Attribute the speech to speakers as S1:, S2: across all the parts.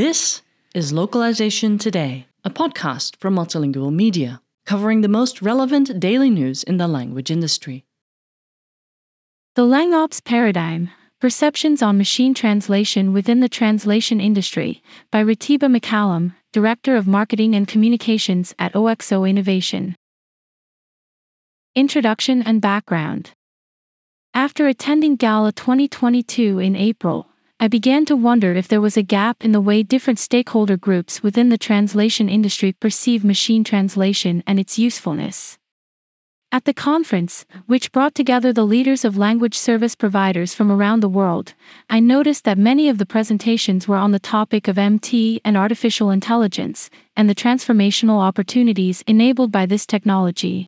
S1: This is Localization Today, a podcast from Multilingual Media, covering the most relevant daily news in the language industry.
S2: The LangOps Paradigm Perceptions on Machine Translation Within the Translation Industry by Riteba McCallum, Director of Marketing and Communications at OXO Innovation. Introduction and Background After attending GALA 2022 in April, I began to wonder if there was a gap in the way different stakeholder groups within the translation industry perceive machine translation and its usefulness. At the conference, which brought together the leaders of language service providers from around the world, I noticed that many of the presentations were on the topic of MT and artificial intelligence, and the transformational opportunities enabled by this technology.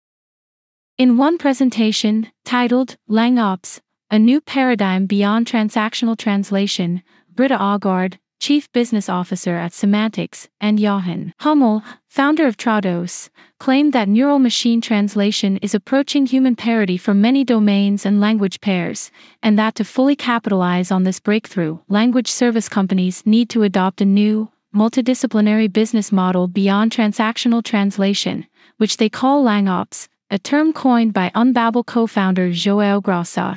S2: In one presentation, titled LangOps, A New Paradigm Beyond Transactional Translation, Britta Aagaard, Chief Business Officer at Semantix, and Jochen Hummel, founder of Trados, claimed that neural machine translation is approaching human parity for many domains and language pairs, and that to fully capitalize on this breakthrough, language service companies need to adopt a new, multidisciplinary business model beyond transactional translation, which they call LangOps, a term coined by Unbabel co founder Joël João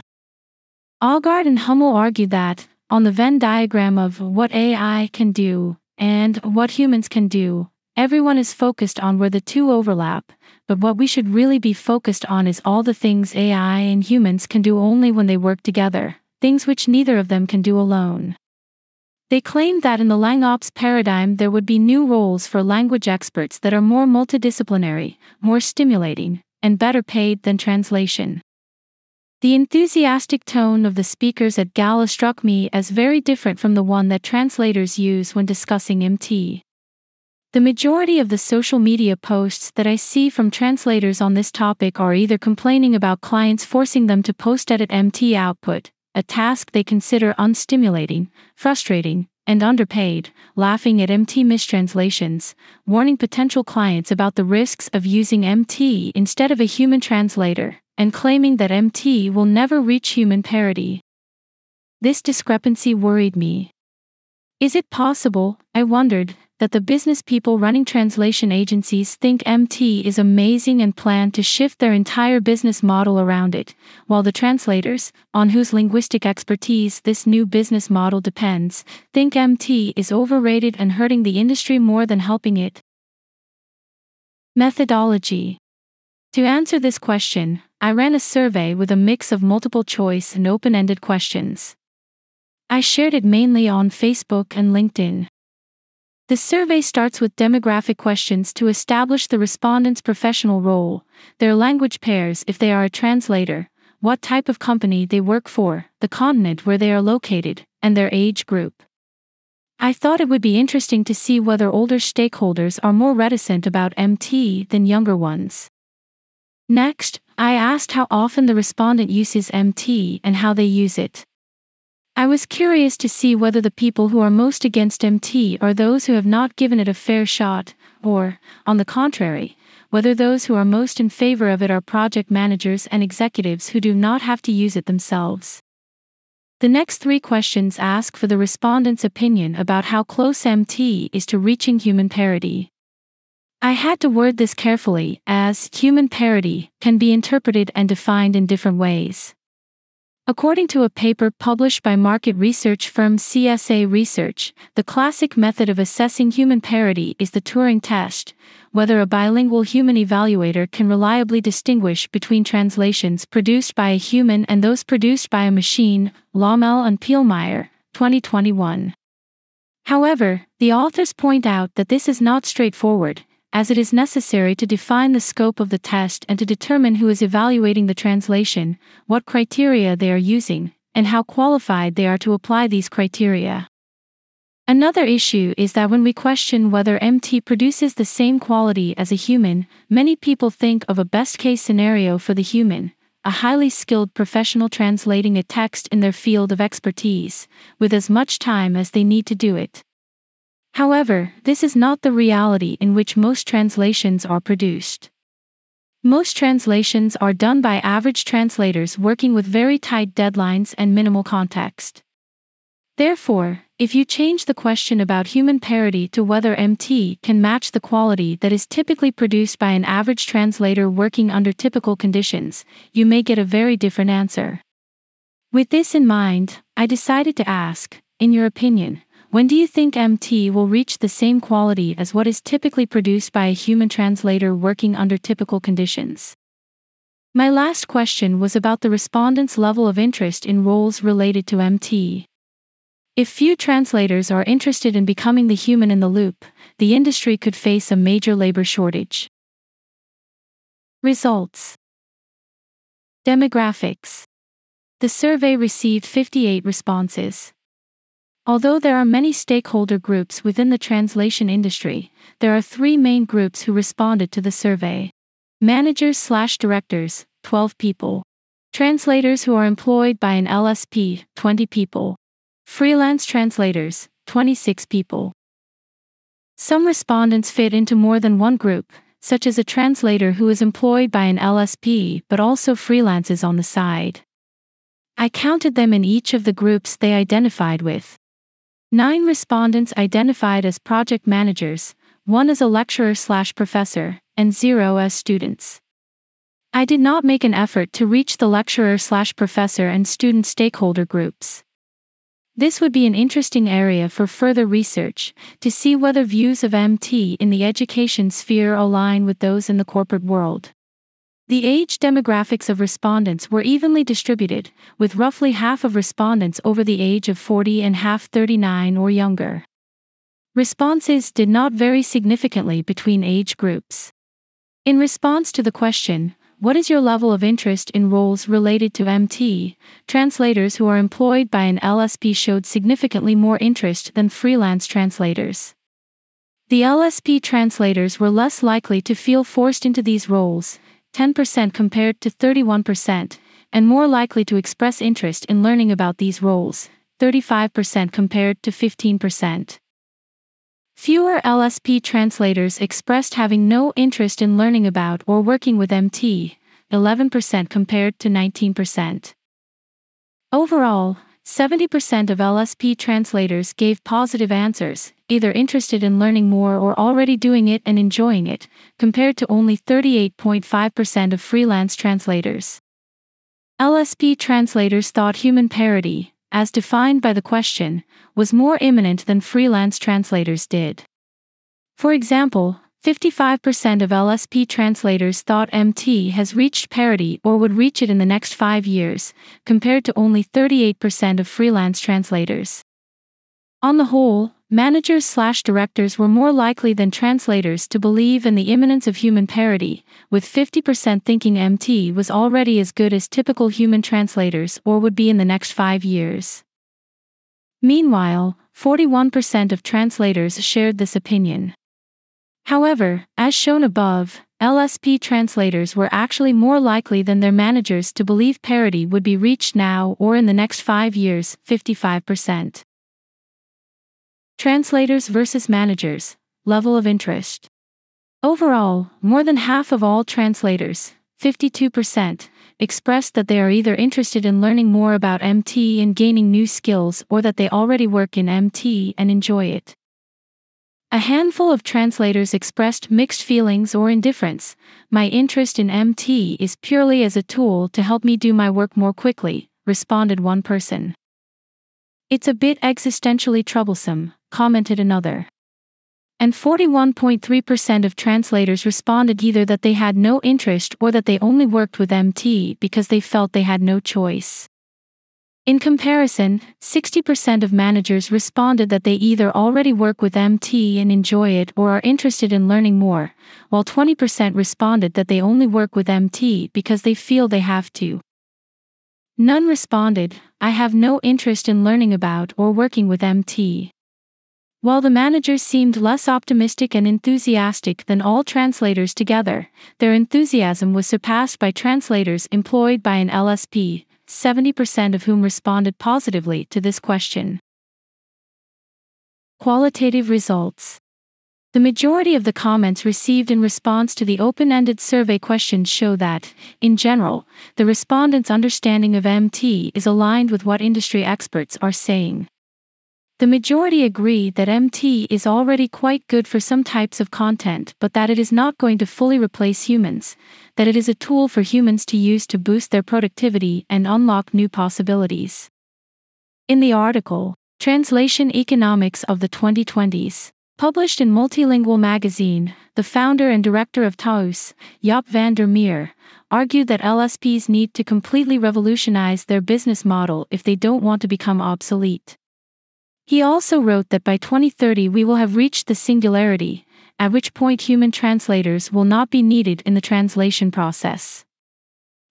S2: Aagaard and Hummel argue that, on the Venn diagram of what AI can do and what humans can do, everyone is focused on where the two overlap, but what we should really be focused on is all the things AI and humans can do only when they work together, things which neither of them can do alone. They claim that in the LangOps paradigm there would be new roles for language experts that are more multidisciplinary, more stimulating, and better paid than translation. The enthusiastic tone of the speakers at GALA struck me as very different from the one that translators use when discussing MT. The majority of the social media posts that I see from translators on this topic are either complaining about clients forcing them to post edit MT output, a task they consider unstimulating, frustrating, and underpaid, laughing at MT mistranslations, warning potential clients about the risks of using MT instead of a human translator, and claiming that MT will never reach human parity. This discrepancy worried me. Is it possible, I wondered, that the business people running translation agencies think MT is amazing and plan to shift their entire business model around it, while the translators, on whose linguistic expertise this new business model depends, think MT is overrated and hurting the industry more than helping it? Methodology To answer this question, I ran a survey with a mix of multiple choice and open ended questions. I shared it mainly on Facebook and LinkedIn. The survey starts with demographic questions to establish the respondent's professional role, their language pairs if they are a translator, what type of company they work for, the continent where they are located, and their age group. I thought it would be interesting to see whether older stakeholders are more reticent about MT than younger ones. Next, I asked how often the respondent uses MT and how they use it. I was curious to see whether the people who are most against MT are those who have not given it a fair shot, or, on the contrary, whether those who are most in favor of it are project managers and executives who do not have to use it themselves. The next three questions ask for the respondent's opinion about how close MT is to reaching human parity. I had to word this carefully, as human parity can be interpreted and defined in different ways. According to a paper published by market research firm CSA Research, the classic method of assessing human parity is the Turing test, whether a bilingual human evaluator can reliably distinguish between translations produced by a human and those produced by a machine, Lommel and Pielmeier, 2021. However, the authors point out that this is not straightforward, as it is necessary to define the scope of the test and to determine who is evaluating the translation, what criteria they are using, and how qualified they are to apply these criteria. Another issue is that when we question whether MT produces the same quality as a human, many people think of a best case scenario for the human, a highly skilled professional translating a text in their field of expertise, with as much time as they need to do it. However, this is not the reality in which most translations are produced. Most translations are done by average translators working with very tight deadlines and minimal context. Therefore, if you change the question about human parity to whether MT can match the quality that is typically produced by an average translator working under typical conditions, you may get a very different answer. With this in mind, I decided to ask, in your opinion, when do you think MT will reach the same quality as what is typically produced by a human translator working under typical conditions? My last question was about the respondents' level of interest in roles related to MT. If few translators are interested in becoming the human in the loop, the industry could face a major labor shortage. Results Demographics The survey received 58 responses. Although there are many stakeholder groups within the translation industry, there are three main groups who responded to the survey. Managers slash directors, 12 people. Translators who are employed by an LSP, 20 people. Freelance translators, 26 people. Some respondents fit into more than one group, such as a translator who is employed by an LSP but also freelances on the side. I counted them in each of the groups they identified with. Nine respondents identified as project managers, one as a lecturer slash professor, and zero as students. I did not make an effort to reach the lecturer slash professor and student stakeholder groups. This would be an interesting area for further research to see whether views of MT in the education sphere align with those in the corporate world. The age demographics of respondents were evenly distributed, with roughly half of respondents over the age of 40 and half 39 or younger. Responses did not vary significantly between age groups. In response to the question, what is your level of interest in roles related to MT? Translators who are employed by an LSP showed significantly more interest than freelance translators. The LSP translators were less likely to feel forced into these roles, 10% compared to 31%, and more likely to express interest in learning about these roles, 35% compared to 15%. Fewer LSP translators expressed having no interest in learning about or working with MT, 11% compared to 19%. Overall, 70% of LSP translators gave positive answers, either interested in learning more or already doing it and enjoying it, compared to only 38.5% of freelance translators. LSP translators thought human parity, as defined by the question, was more imminent than freelance translators did. For example, 55% of LSP translators thought MT has reached parity or would reach it in the next five years, compared to only 38% of freelance translators. On the whole, managers slash directors were more likely than translators to believe in the imminence of human parity, with 50% thinking MT was already as good as typical human translators or would be in the next five years. Meanwhile, 41% of translators shared this opinion. However, as shown above, LSP translators were actually more likely than their managers to believe parity would be reached now or in the next five years, 55%. Translators versus managers, level of interest. Overall, more than half of all translators, 52%, expressed that they are either interested in learning more about MT and gaining new skills or that they already work in MT and enjoy it. A handful of translators expressed mixed feelings or indifference. My interest in MT is purely as a tool to help me do my work more quickly, responded one person. It's a bit existentially troublesome, commented another. And 41.3% of translators responded either that they had no interest or that they only worked with MT because they felt they had no choice. In comparison, 60% of managers responded that they either already work with MT and enjoy it or are interested in learning more, while 20% responded that they only work with MT because they feel they have to. None responded, I have no interest in learning about or working with MT. While the managers seemed less optimistic and enthusiastic than all translators together, their enthusiasm was surpassed by translators employed by an LSP, 70% of whom responded positively to this question. Qualitative results the majority of the comments received in response to the open ended survey questions show that, in general, the respondents' understanding of MT is aligned with what industry experts are saying. The majority agree that MT is already quite good for some types of content, but that it is not going to fully replace humans, that it is a tool for humans to use to boost their productivity and unlock new possibilities. In the article, Translation Economics of the 2020s, published in Multilingual magazine, the founder and director of TAUS, Jaap van der Meer, argued that LSPs need to completely revolutionize their business model if they don't want to become obsolete. He also wrote that by 2030 we will have reached the singularity, at which point human translators will not be needed in the translation process.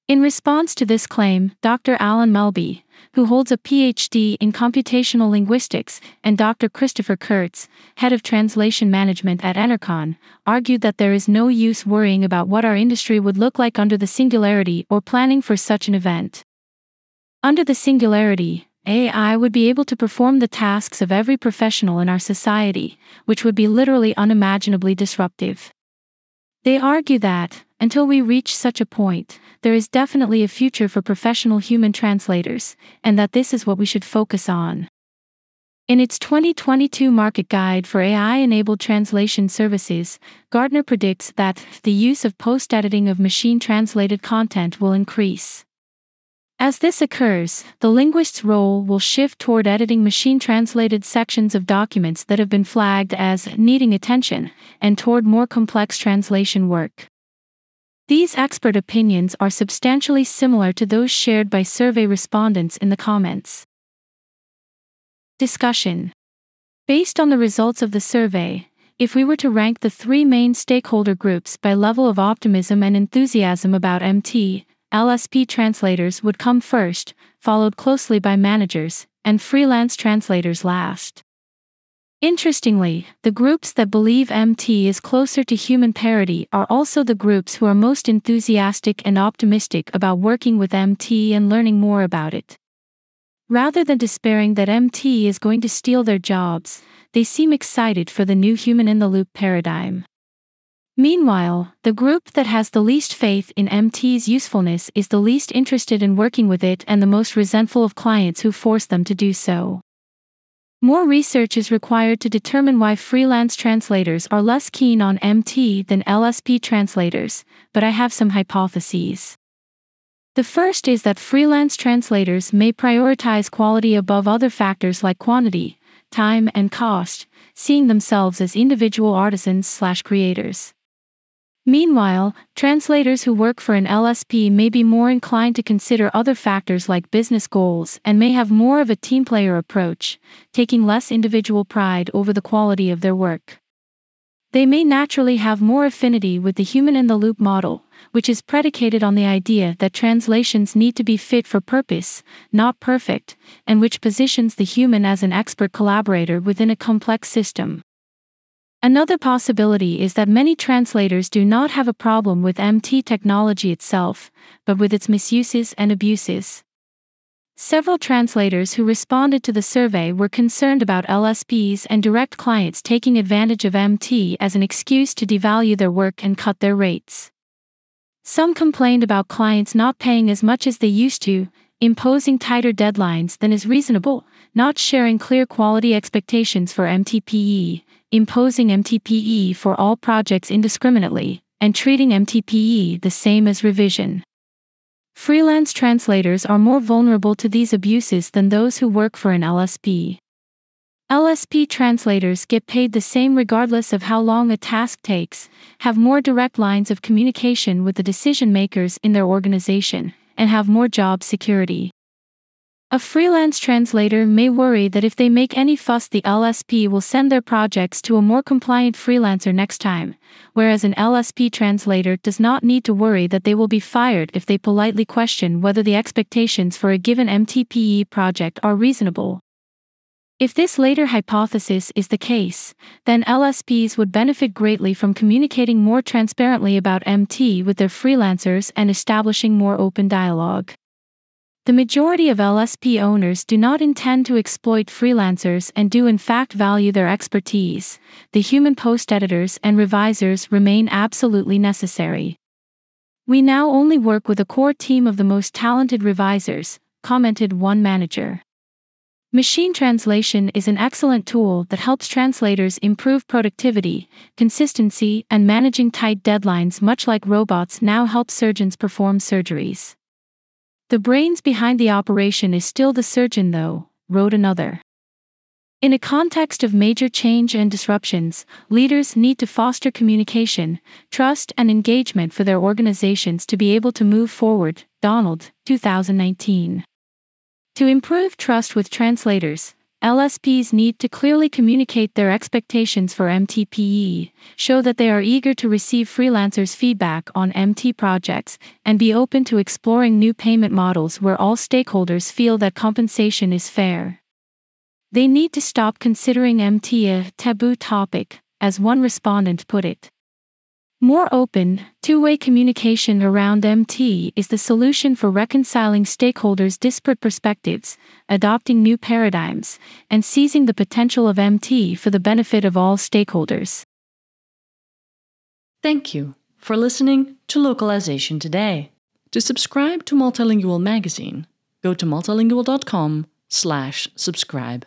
S2: In response to this claim, Dr. Alan Melby, who holds a PhD in computational linguistics, and Dr. Christopher Kurz, head of translation management at Enercon, argued that there is no use worrying about what our industry would look like under the singularity or planning for such an event. Under the singularity, AI would be able to perform the tasks of every professional in our society, which would be literally unimaginably disruptive. They argue that, until we reach such a point, there is definitely a future for professional human translators, and that this is what we should focus on. In its 2022 market guide for AI enabled translation services, Gartner predicts that the use of post editing of machine translated content will increase. As this occurs, the linguist's role will shift toward editing machine translated sections of documents that have been flagged as needing attention, and toward more complex translation work. These expert opinions are substantially similar to those shared by survey respondents in the comments. Discussion Based on the results of the survey, if we were to rank the three main stakeholder groups by level of optimism and enthusiasm about MT, LSP translators would come first, followed closely by managers, and freelance translators last. Interestingly, the groups that believe MT is closer to human parity are also the groups who are most enthusiastic and optimistic about working with MT and learning more about it. Rather than despairing that MT is going to steal their jobs, they seem excited for the new human in the loop paradigm. Meanwhile, the group that has the least faith in MT's usefulness is the least interested in working with it and the most resentful of clients who force them to do so. More research is required to determine why freelance translators are less keen on MT than LSP translators, but I have some hypotheses. The first is that freelance translators may prioritize quality above other factors like quantity, time, and cost, seeing themselves as individual artisans/creators. Meanwhile, translators who work for an LSP may be more inclined to consider other factors like business goals and may have more of a team player approach, taking less individual pride over the quality of their work. They may naturally have more affinity with the human in the loop model, which is predicated on the idea that translations need to be fit for purpose, not perfect, and which positions the human as an expert collaborator within a complex system. Another possibility is that many translators do not have a problem with MT technology itself, but with its misuses and abuses. Several translators who responded to the survey were concerned about LSPs and direct clients taking advantage of MT as an excuse to devalue their work and cut their rates. Some complained about clients not paying as much as they used to, imposing tighter deadlines than is reasonable, not sharing clear quality expectations for MTPE, imposing MTPE for all projects indiscriminately, and treating MTPE the same as revision. Freelance translators are more vulnerable to these abuses than those who work for an LSP. LSP translators get paid the same regardless of how long a task takes, have more direct lines of communication with the decision makers in their organization, and have more job security. A freelance translator may worry that if they make any fuss, the LSP will send their projects to a more compliant freelancer next time, whereas an LSP translator does not need to worry that they will be fired if they politely question whether the expectations for a given MTPE project are reasonable. If this later hypothesis is the case, then LSPs would benefit greatly from communicating more transparently about MT with their freelancers and establishing more open dialogue. The majority of LSP owners do not intend to exploit freelancers and do in fact value their expertise. The human post editors and revisers remain absolutely necessary. We now only work with a core team of the most talented revisers, commented one manager. Machine translation is an excellent tool that helps translators improve productivity, consistency, and managing tight deadlines, much like robots now help surgeons perform surgeries. The brains behind the operation is still the surgeon, though, wrote another. In a context of major change and disruptions, leaders need to foster communication, trust, and engagement for their organizations to be able to move forward. Donald, 2019. To improve trust with translators, LSPs need to clearly communicate their expectations for MTPE, show that they are eager to receive freelancers' feedback on MT projects, and be open to exploring new payment models where all stakeholders feel that compensation is fair. They need to stop considering MT a taboo topic, as one respondent put it. More open, two way communication around MT is the solution for reconciling stakeholders' disparate perspectives, adopting new paradigms, and seizing the potential of MT for the benefit of all stakeholders.
S1: Thank you for listening to Localization Today. To subscribe to Multilingual magazine, go to multilingual.com/subscribe.